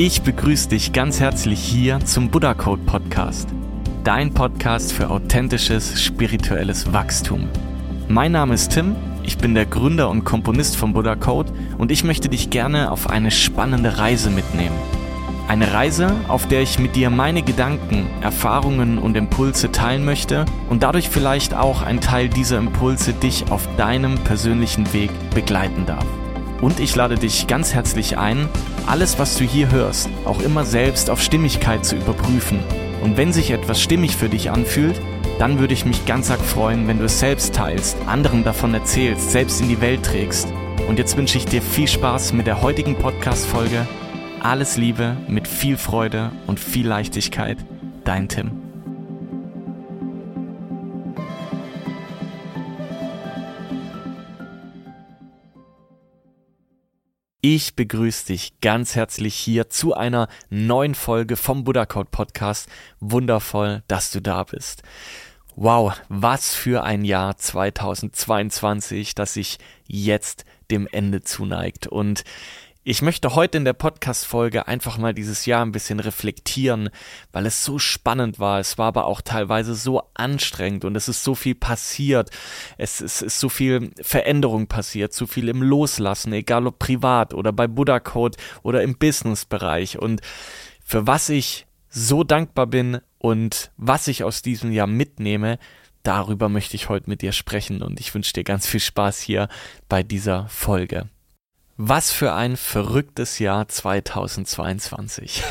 Ich begrüße dich ganz herzlich hier zum Buddha Code Podcast, dein Podcast für authentisches spirituelles Wachstum. Mein Name ist Tim, ich bin der Gründer und Komponist von Buddha Code und ich möchte dich gerne auf eine spannende Reise mitnehmen. Eine Reise, auf der ich mit dir meine Gedanken, Erfahrungen und Impulse teilen möchte und dadurch vielleicht auch ein Teil dieser Impulse dich auf deinem persönlichen Weg begleiten darf. Und ich lade dich ganz herzlich ein, alles, was du hier hörst, auch immer selbst auf Stimmigkeit zu überprüfen. Und wenn sich etwas stimmig für dich anfühlt, dann würde ich mich ganz arg freuen, wenn du es selbst teilst, anderen davon erzählst, selbst in die Welt trägst. Und jetzt wünsche ich dir viel Spaß mit der heutigen Podcast-Folge. Alles Liebe, mit viel Freude und viel Leichtigkeit. Dein Tim. Ich begrüße dich ganz herzlich hier zu einer neuen Folge vom Buddha Code Podcast. Wundervoll, dass du da bist. Wow, was für ein Jahr 2022, das sich jetzt dem Ende zuneigt. Und ich möchte heute in der Podcast-Folge einfach mal dieses Jahr ein bisschen reflektieren, weil es so spannend war. Es war aber auch teilweise so anstrengend und es ist so viel passiert. Es, es ist so viel Veränderung passiert, so viel im Loslassen, egal ob privat oder bei Buddha Code oder im Business-Bereich. Und für was ich so dankbar bin und was ich aus diesem Jahr mitnehme, darüber möchte ich heute mit dir sprechen und ich wünsche dir ganz viel Spaß hier bei dieser Folge. Was für ein verrücktes Jahr 2022.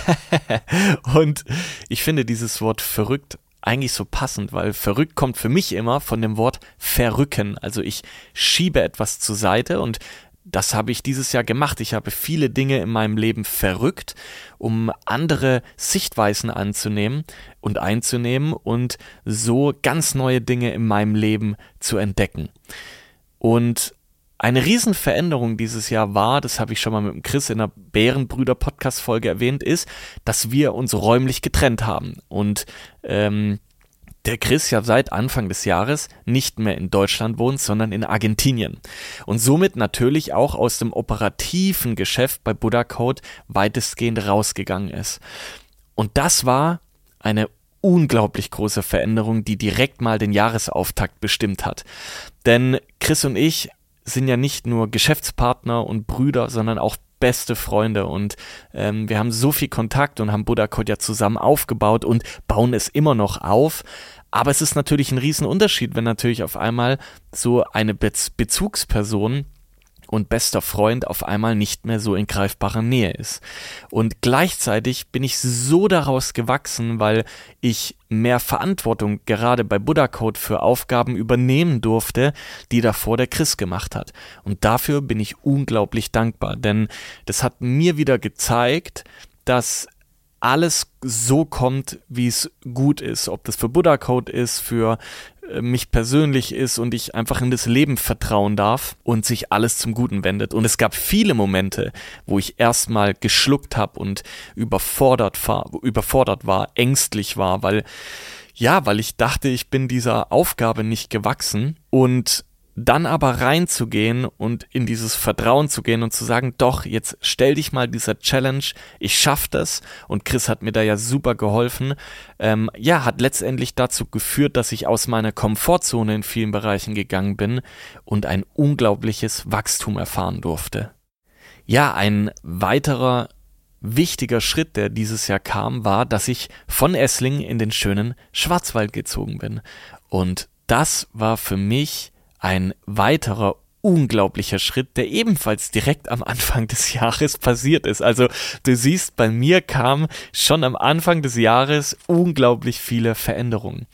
und ich finde dieses Wort verrückt eigentlich so passend, weil verrückt kommt für mich immer von dem Wort verrücken. Also ich schiebe etwas zur Seite und das habe ich dieses Jahr gemacht. Ich habe viele Dinge in meinem Leben verrückt, um andere Sichtweisen anzunehmen und einzunehmen und so ganz neue Dinge in meinem Leben zu entdecken. Und eine Riesenveränderung dieses Jahr war, das habe ich schon mal mit dem Chris in der Bärenbrüder-Podcast-Folge erwähnt, ist, dass wir uns räumlich getrennt haben. Und ähm, der Chris ja seit Anfang des Jahres nicht mehr in Deutschland wohnt, sondern in Argentinien. Und somit natürlich auch aus dem operativen Geschäft bei Buddha Code weitestgehend rausgegangen ist. Und das war eine unglaublich große Veränderung, die direkt mal den Jahresauftakt bestimmt hat. Denn Chris und ich sind ja nicht nur Geschäftspartner und Brüder, sondern auch beste Freunde und ähm, wir haben so viel Kontakt und haben Buddha Code ja zusammen aufgebaut und bauen es immer noch auf. Aber es ist natürlich ein Riesenunterschied, wenn natürlich auf einmal so eine Be Bezugsperson und bester Freund auf einmal nicht mehr so in greifbarer Nähe ist. Und gleichzeitig bin ich so daraus gewachsen, weil ich mehr Verantwortung gerade bei Buddha Code für Aufgaben übernehmen durfte, die davor der Chris gemacht hat. Und dafür bin ich unglaublich dankbar, denn das hat mir wieder gezeigt, dass alles so kommt, wie es gut ist. Ob das für Buddha Code ist, für mich persönlich ist und ich einfach in das Leben vertrauen darf und sich alles zum Guten wendet. Und es gab viele Momente, wo ich erstmal geschluckt habe und überfordert war, überfordert war, ängstlich war, weil ja, weil ich dachte, ich bin dieser Aufgabe nicht gewachsen und dann aber reinzugehen und in dieses Vertrauen zu gehen und zu sagen, doch, jetzt stell dich mal dieser Challenge, ich schaff das und Chris hat mir da ja super geholfen, ähm, ja, hat letztendlich dazu geführt, dass ich aus meiner Komfortzone in vielen Bereichen gegangen bin und ein unglaubliches Wachstum erfahren durfte. Ja, ein weiterer wichtiger Schritt, der dieses Jahr kam, war, dass ich von Esslingen in den schönen Schwarzwald gezogen bin. Und das war für mich ein weiterer unglaublicher Schritt, der ebenfalls direkt am Anfang des Jahres passiert ist. Also du siehst, bei mir kamen schon am Anfang des Jahres unglaublich viele Veränderungen.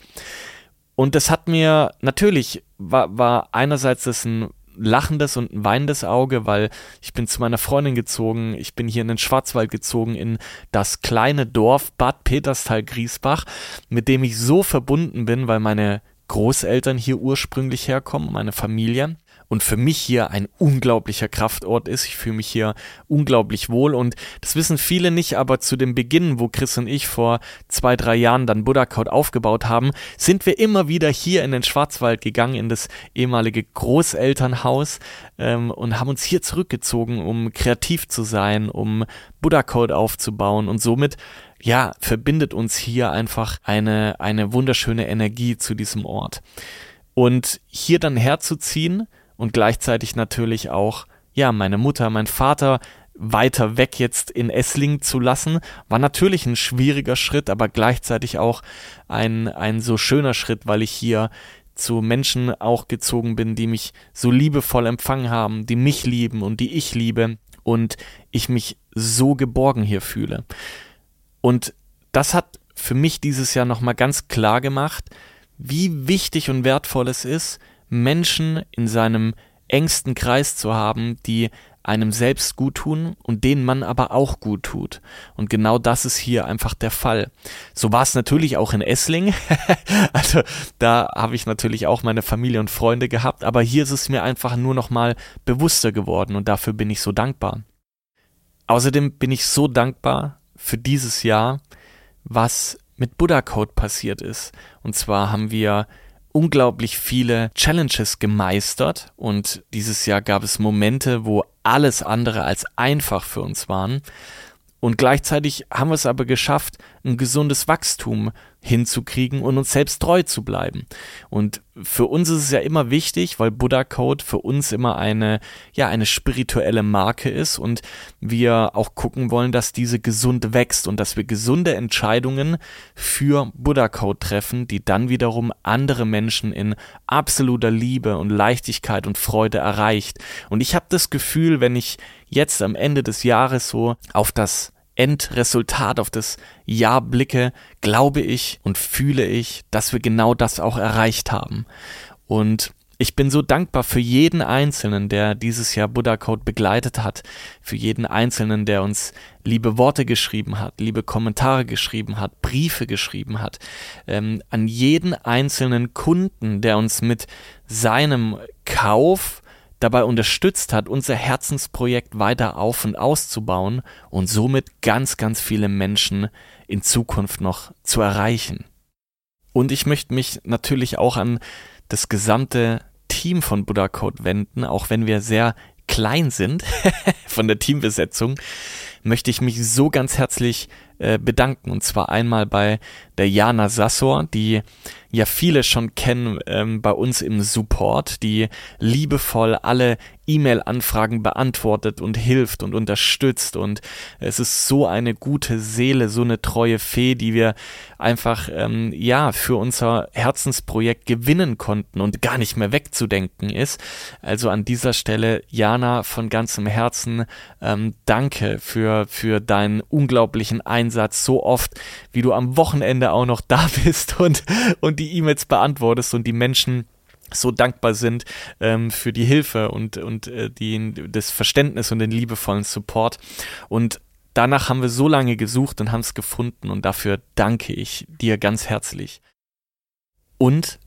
Und das hat mir natürlich, war, war einerseits das ein lachendes und ein weinendes Auge, weil ich bin zu meiner Freundin gezogen, ich bin hier in den Schwarzwald gezogen, in das kleine Dorf Bad Peterstal-Griesbach, mit dem ich so verbunden bin, weil meine Großeltern hier ursprünglich herkommen, meine Familie. und für mich hier ein unglaublicher Kraftort ist. Ich fühle mich hier unglaublich wohl und das wissen viele nicht, aber zu dem Beginn, wo Chris und ich vor zwei, drei Jahren dann Buddha Code aufgebaut haben, sind wir immer wieder hier in den Schwarzwald gegangen, in das ehemalige Großelternhaus ähm, und haben uns hier zurückgezogen, um kreativ zu sein, um Buddha Code aufzubauen und somit ja, verbindet uns hier einfach eine, eine wunderschöne Energie zu diesem Ort. Und hier dann herzuziehen und gleichzeitig natürlich auch, ja, meine Mutter, mein Vater weiter weg jetzt in Esslingen zu lassen, war natürlich ein schwieriger Schritt, aber gleichzeitig auch ein, ein so schöner Schritt, weil ich hier zu Menschen auch gezogen bin, die mich so liebevoll empfangen haben, die mich lieben und die ich liebe und ich mich so geborgen hier fühle. Und das hat für mich dieses Jahr nochmal ganz klar gemacht, wie wichtig und wertvoll es ist, Menschen in seinem engsten Kreis zu haben, die einem selbst gut tun und denen man aber auch gut tut. Und genau das ist hier einfach der Fall. So war es natürlich auch in Essling. also da habe ich natürlich auch meine Familie und Freunde gehabt, aber hier ist es mir einfach nur noch mal bewusster geworden und dafür bin ich so dankbar. Außerdem bin ich so dankbar für dieses Jahr, was mit Buddha Code passiert ist. Und zwar haben wir unglaublich viele Challenges gemeistert und dieses Jahr gab es Momente, wo alles andere als einfach für uns waren. Und gleichzeitig haben wir es aber geschafft, ein gesundes Wachstum hinzukriegen und uns selbst treu zu bleiben. Und für uns ist es ja immer wichtig, weil Buddha Code für uns immer eine, ja, eine spirituelle Marke ist und wir auch gucken wollen, dass diese gesund wächst und dass wir gesunde Entscheidungen für Buddha Code treffen, die dann wiederum andere Menschen in absoluter Liebe und Leichtigkeit und Freude erreicht. Und ich habe das Gefühl, wenn ich jetzt am Ende des Jahres so auf das Endresultat, auf das Jahr blicke, glaube ich und fühle ich, dass wir genau das auch erreicht haben. Und ich bin so dankbar für jeden Einzelnen, der dieses Jahr Buddha Code begleitet hat, für jeden Einzelnen, der uns liebe Worte geschrieben hat, liebe Kommentare geschrieben hat, Briefe geschrieben hat, ähm, an jeden einzelnen Kunden, der uns mit seinem Kauf dabei unterstützt hat, unser Herzensprojekt weiter auf und auszubauen und somit ganz, ganz viele Menschen in Zukunft noch zu erreichen. Und ich möchte mich natürlich auch an das gesamte Team von Buddha Code wenden, auch wenn wir sehr klein sind von der Teambesetzung, möchte ich mich so ganz herzlich äh, bedanken. Und zwar einmal bei der Jana Sassor, die ja viele schon kennen ähm, bei uns im Support, die liebevoll alle E-Mail-Anfragen beantwortet und hilft und unterstützt. Und es ist so eine gute Seele, so eine treue Fee, die wir einfach ähm, ja für unser Herzensprojekt gewinnen konnten und gar nicht mehr wegzudenken ist. Also an dieser Stelle, Jana, von ganzem Herzen ähm, danke für, für deinen unglaublichen Einsatz so oft, wie du am Wochenende auch noch da bist und, und die E-Mails beantwortest und die Menschen so dankbar sind ähm, für die Hilfe und, und äh, die, das Verständnis und den liebevollen Support. Und danach haben wir so lange gesucht und haben es gefunden und dafür danke ich dir ganz herzlich. Und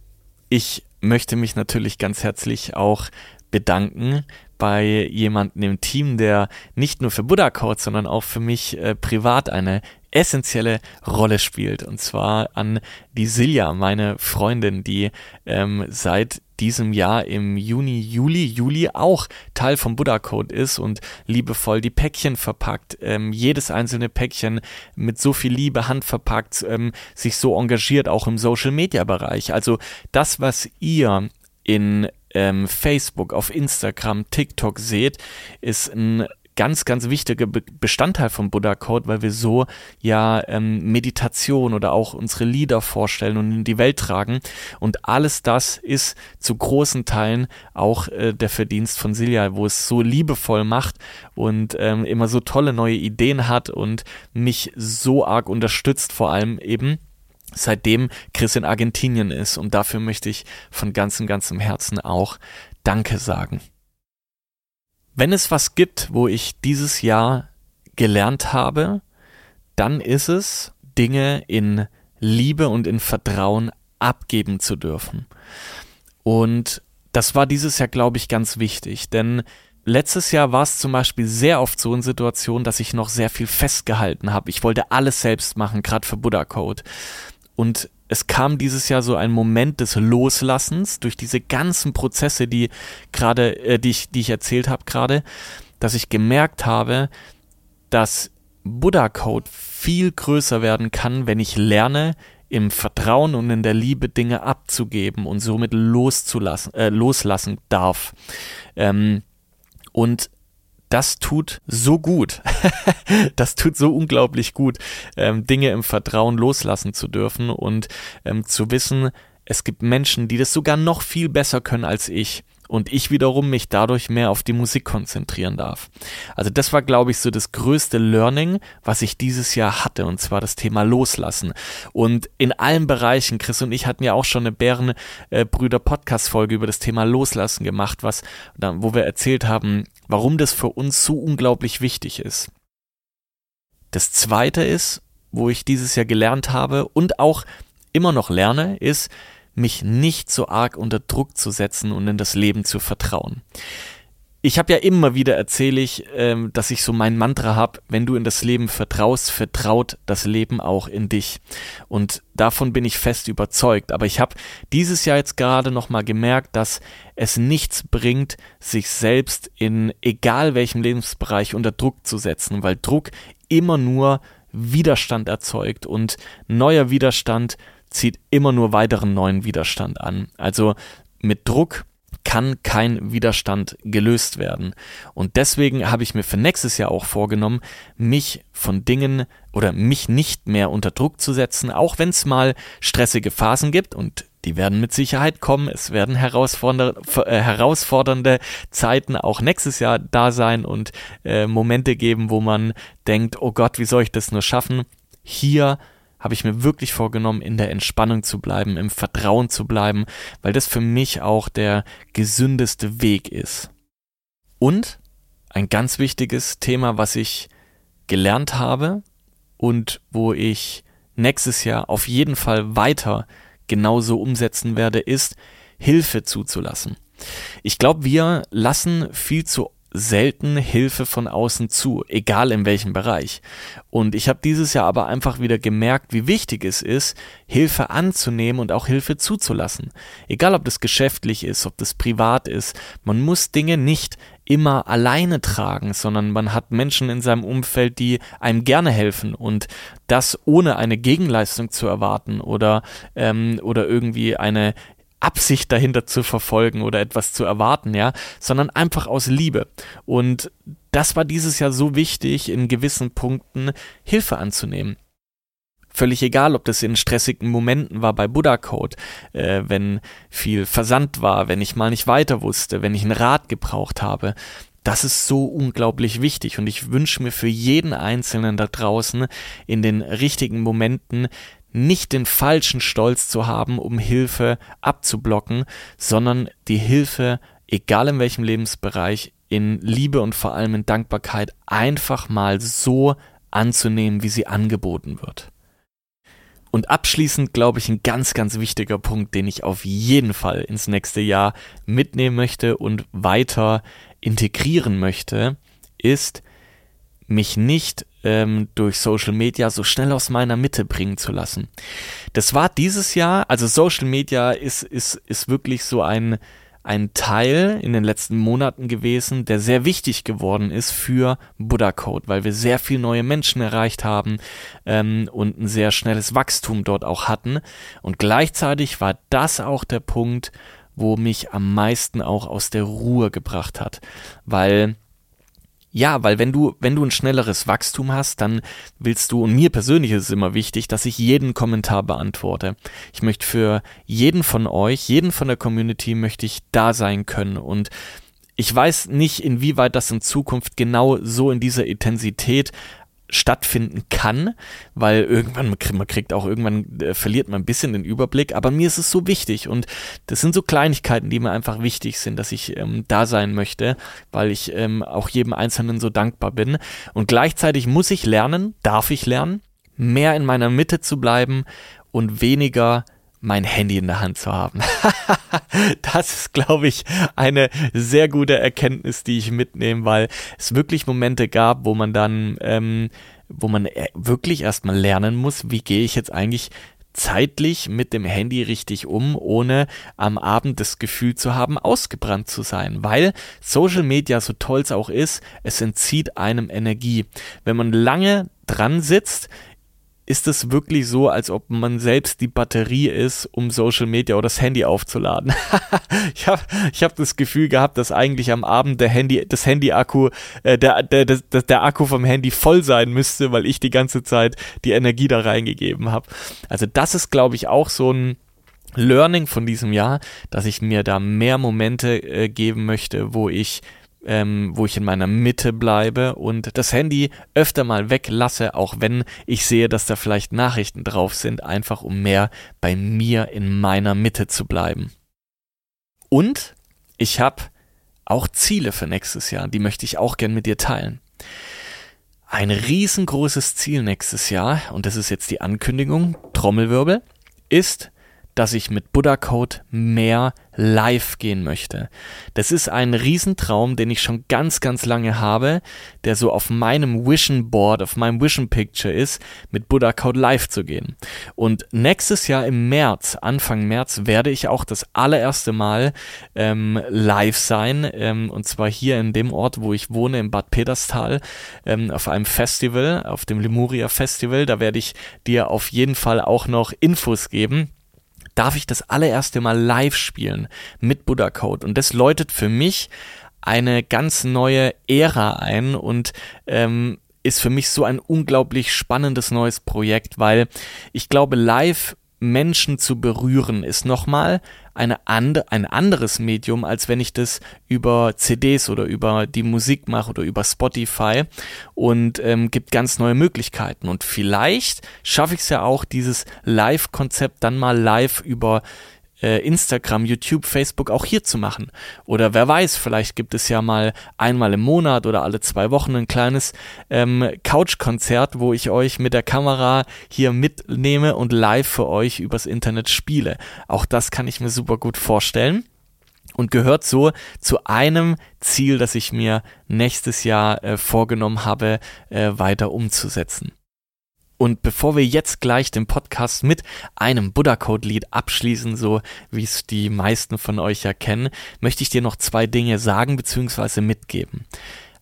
ich möchte mich natürlich ganz herzlich auch bedanken bei jemandem im Team, der nicht nur für Buddha Code, sondern auch für mich äh, privat eine essentielle Rolle spielt. Und zwar an die Silja, meine Freundin, die ähm, seit diesem Jahr im Juni, Juli, Juli auch Teil vom Buddha Code ist und liebevoll die Päckchen verpackt, ähm, jedes einzelne Päckchen mit so viel Liebe handverpackt, ähm, sich so engagiert, auch im Social Media Bereich. Also das, was ihr in ähm, Facebook, auf Instagram, TikTok seht, ist ein ganz, ganz wichtiger Bestandteil vom Buddha Code, weil wir so ja ähm, Meditation oder auch unsere Lieder vorstellen und in die Welt tragen. Und alles das ist zu großen Teilen auch äh, der Verdienst von Silja, wo es so liebevoll macht und ähm, immer so tolle neue Ideen hat und mich so arg unterstützt, vor allem eben seitdem Chris in Argentinien ist. Und dafür möchte ich von ganzem, ganzem Herzen auch Danke sagen. Wenn es was gibt, wo ich dieses Jahr gelernt habe, dann ist es, Dinge in Liebe und in Vertrauen abgeben zu dürfen. Und das war dieses Jahr, glaube ich, ganz wichtig, denn letztes Jahr war es zum Beispiel sehr oft so in Situationen, dass ich noch sehr viel festgehalten habe. Ich wollte alles selbst machen, gerade für Buddha Code. Und es kam dieses Jahr so ein Moment des Loslassens durch diese ganzen Prozesse, die gerade, äh, die ich, die ich erzählt habe gerade, dass ich gemerkt habe, dass Buddha Code viel größer werden kann, wenn ich lerne, im Vertrauen und in der Liebe Dinge abzugeben und somit loszulassen, äh, loslassen darf. Ähm, und das tut so gut. das tut so unglaublich gut, ähm, Dinge im Vertrauen loslassen zu dürfen und ähm, zu wissen, es gibt Menschen, die das sogar noch viel besser können als ich und ich wiederum mich dadurch mehr auf die Musik konzentrieren darf. Also das war, glaube ich, so das größte Learning, was ich dieses Jahr hatte, und zwar das Thema Loslassen. Und in allen Bereichen, Chris und ich hatten ja auch schon eine Bärenbrüder-Podcast-Folge über das Thema Loslassen gemacht, was, wo wir erzählt haben, warum das für uns so unglaublich wichtig ist. Das zweite ist, wo ich dieses Jahr gelernt habe und auch immer noch lerne, ist, mich nicht so arg unter Druck zu setzen und in das Leben zu vertrauen. Ich habe ja immer wieder erzähle ich, ähm, dass ich so mein Mantra habe, wenn du in das Leben vertraust, vertraut das Leben auch in dich. Und davon bin ich fest überzeugt. Aber ich habe dieses Jahr jetzt gerade nochmal gemerkt, dass es nichts bringt, sich selbst in egal welchem Lebensbereich unter Druck zu setzen, weil Druck immer nur Widerstand erzeugt und neuer Widerstand zieht immer nur weiteren neuen Widerstand an. Also mit Druck kann kein Widerstand gelöst werden. Und deswegen habe ich mir für nächstes Jahr auch vorgenommen, mich von Dingen oder mich nicht mehr unter Druck zu setzen, auch wenn es mal stressige Phasen gibt und die werden mit Sicherheit kommen. Es werden herausfordernde, äh, herausfordernde Zeiten auch nächstes Jahr da sein und äh, Momente geben, wo man denkt, oh Gott, wie soll ich das nur schaffen? Hier habe ich mir wirklich vorgenommen, in der Entspannung zu bleiben, im Vertrauen zu bleiben, weil das für mich auch der gesündeste Weg ist. Und ein ganz wichtiges Thema, was ich gelernt habe und wo ich nächstes Jahr auf jeden Fall weiter genauso umsetzen werde, ist Hilfe zuzulassen. Ich glaube, wir lassen viel zu selten Hilfe von außen zu, egal in welchem Bereich. Und ich habe dieses Jahr aber einfach wieder gemerkt, wie wichtig es ist, Hilfe anzunehmen und auch Hilfe zuzulassen. Egal ob das geschäftlich ist, ob das privat ist, man muss Dinge nicht immer alleine tragen, sondern man hat Menschen in seinem Umfeld, die einem gerne helfen und das ohne eine Gegenleistung zu erwarten oder, ähm, oder irgendwie eine Absicht dahinter zu verfolgen oder etwas zu erwarten, ja, sondern einfach aus Liebe. Und das war dieses Jahr so wichtig, in gewissen Punkten Hilfe anzunehmen. Völlig egal, ob das in stressigen Momenten war bei Buddha Code, äh, wenn viel Versand war, wenn ich mal nicht weiter wusste, wenn ich einen Rat gebraucht habe. Das ist so unglaublich wichtig und ich wünsche mir für jeden Einzelnen da draußen in den richtigen Momenten nicht den falschen Stolz zu haben, um Hilfe abzublocken, sondern die Hilfe, egal in welchem Lebensbereich, in Liebe und vor allem in Dankbarkeit einfach mal so anzunehmen, wie sie angeboten wird. Und abschließend glaube ich ein ganz, ganz wichtiger Punkt, den ich auf jeden Fall ins nächste Jahr mitnehmen möchte und weiter integrieren möchte, ist, mich nicht ähm, durch Social Media so schnell aus meiner Mitte bringen zu lassen. Das war dieses Jahr, also Social Media ist, ist, ist wirklich so ein, ein Teil in den letzten Monaten gewesen, der sehr wichtig geworden ist für Buddha Code, weil wir sehr viel neue Menschen erreicht haben ähm, und ein sehr schnelles Wachstum dort auch hatten. Und gleichzeitig war das auch der Punkt, wo mich am meisten auch aus der Ruhe gebracht hat, weil ja, weil wenn du, wenn du ein schnelleres Wachstum hast, dann willst du, und mir persönlich ist es immer wichtig, dass ich jeden Kommentar beantworte. Ich möchte für jeden von euch, jeden von der Community möchte ich da sein können und ich weiß nicht, inwieweit das in Zukunft genau so in dieser Intensität stattfinden kann, weil irgendwann, man kriegt auch irgendwann, äh, verliert man ein bisschen den Überblick, aber mir ist es so wichtig und das sind so Kleinigkeiten, die mir einfach wichtig sind, dass ich ähm, da sein möchte, weil ich ähm, auch jedem Einzelnen so dankbar bin. Und gleichzeitig muss ich lernen, darf ich lernen, mehr in meiner Mitte zu bleiben und weniger mein Handy in der Hand zu haben. das ist, glaube ich, eine sehr gute Erkenntnis, die ich mitnehme, weil es wirklich Momente gab, wo man dann, ähm, wo man äh, wirklich erstmal lernen muss, wie gehe ich jetzt eigentlich zeitlich mit dem Handy richtig um, ohne am Abend das Gefühl zu haben, ausgebrannt zu sein. Weil Social Media, so toll es auch ist, es entzieht einem Energie. Wenn man lange dran sitzt, ist es wirklich so, als ob man selbst die Batterie ist, um Social Media oder das Handy aufzuladen. ich habe ich hab das Gefühl gehabt, dass eigentlich am Abend der Handy, das Handy-Akku, äh, der, der, der, der Akku vom Handy voll sein müsste, weil ich die ganze Zeit die Energie da reingegeben habe. Also das ist, glaube ich, auch so ein Learning von diesem Jahr, dass ich mir da mehr Momente äh, geben möchte, wo ich ähm, wo ich in meiner Mitte bleibe und das Handy öfter mal weglasse, auch wenn ich sehe, dass da vielleicht Nachrichten drauf sind, einfach um mehr bei mir in meiner Mitte zu bleiben. Und ich habe auch Ziele für nächstes Jahr, die möchte ich auch gern mit dir teilen. Ein riesengroßes Ziel nächstes Jahr, und das ist jetzt die Ankündigung, Trommelwirbel, ist dass ich mit Buddha Code mehr live gehen möchte. Das ist ein Riesentraum, den ich schon ganz, ganz lange habe, der so auf meinem Vision Board, auf meinem Vision Picture ist, mit Buddha Code live zu gehen. Und nächstes Jahr im März, Anfang März, werde ich auch das allererste Mal ähm, live sein. Ähm, und zwar hier in dem Ort, wo ich wohne, in Bad Peterstal, ähm, auf einem Festival, auf dem Lemuria Festival. Da werde ich dir auf jeden Fall auch noch Infos geben darf ich das allererste Mal live spielen mit Buddha Code. Und das läutet für mich eine ganz neue Ära ein und ähm, ist für mich so ein unglaublich spannendes neues Projekt, weil ich glaube, live Menschen zu berühren, ist nochmal eine and ein anderes Medium, als wenn ich das über CDs oder über die Musik mache oder über Spotify und ähm, gibt ganz neue Möglichkeiten. Und vielleicht schaffe ich es ja auch, dieses Live-Konzept dann mal live über äh, Instagram, YouTube, Facebook auch hier zu machen. Oder wer weiß, vielleicht gibt es ja mal einmal im Monat oder alle zwei Wochen ein kleines ähm, Couch-Konzert, wo ich euch mit der Kamera hier mitnehme und live für euch übers Internet spiele. Auch das kann ich mir super gut vorstellen und gehört so zu einem Ziel, das ich mir nächstes Jahr äh, vorgenommen habe, äh, weiter umzusetzen. Und bevor wir jetzt gleich den Podcast mit einem Buddha Code Lied abschließen, so wie es die meisten von euch ja kennen, möchte ich dir noch zwei Dinge sagen bzw. mitgeben.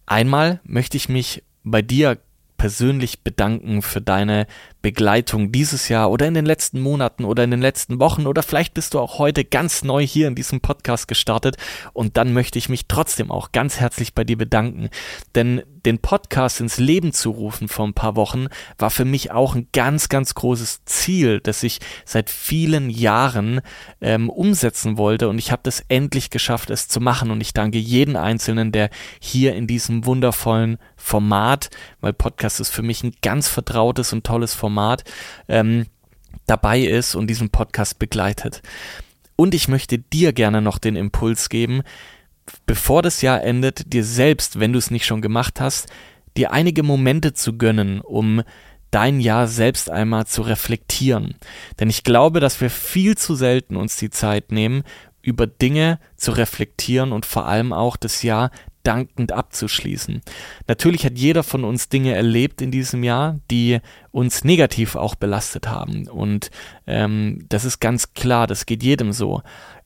Einmal möchte ich mich bei dir persönlich bedanken für deine Begleitung dieses Jahr oder in den letzten Monaten oder in den letzten Wochen oder vielleicht bist du auch heute ganz neu hier in diesem Podcast gestartet. Und dann möchte ich mich trotzdem auch ganz herzlich bei dir bedanken, denn den Podcast ins Leben zu rufen vor ein paar Wochen war für mich auch ein ganz, ganz großes Ziel, das ich seit vielen Jahren ähm, umsetzen wollte. Und ich habe das endlich geschafft, es zu machen. Und ich danke jeden Einzelnen, der hier in diesem wundervollen Format, weil Podcast ist für mich ein ganz vertrautes und tolles Format, ähm, dabei ist und diesen Podcast begleitet. Und ich möchte dir gerne noch den Impuls geben, bevor das Jahr endet, dir selbst, wenn du es nicht schon gemacht hast, dir einige Momente zu gönnen, um dein Jahr selbst einmal zu reflektieren. Denn ich glaube, dass wir viel zu selten uns die Zeit nehmen, über Dinge zu reflektieren und vor allem auch das Jahr dankend abzuschließen. Natürlich hat jeder von uns Dinge erlebt in diesem Jahr, die uns negativ auch belastet haben. Und ähm, das ist ganz klar, das geht jedem so.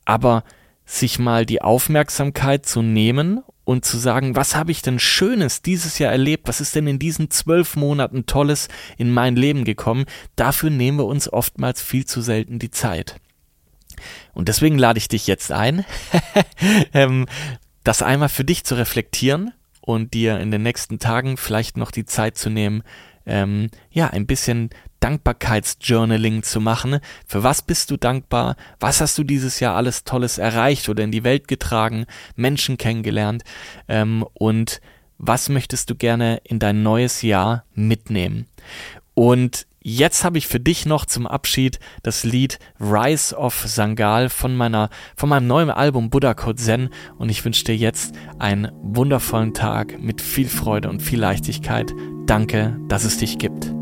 Aber sich mal die Aufmerksamkeit zu nehmen und zu sagen, was habe ich denn Schönes dieses Jahr erlebt, was ist denn in diesen zwölf Monaten Tolles in mein Leben gekommen, dafür nehmen wir uns oftmals viel zu selten die Zeit. Und deswegen lade ich dich jetzt ein, ähm, das einmal für dich zu reflektieren und dir in den nächsten Tagen vielleicht noch die Zeit zu nehmen, ähm, ja, ein bisschen Dankbarkeitsjournaling zu machen. Für was bist du dankbar? Was hast du dieses Jahr alles Tolles erreicht oder in die Welt getragen, Menschen kennengelernt? Ähm, und was möchtest du gerne in dein neues Jahr mitnehmen? Und Jetzt habe ich für dich noch zum Abschied das Lied Rise of Sangal von meiner, von meinem neuen Album Buddha Code Zen und ich wünsche dir jetzt einen wundervollen Tag mit viel Freude und viel Leichtigkeit. Danke, dass es dich gibt.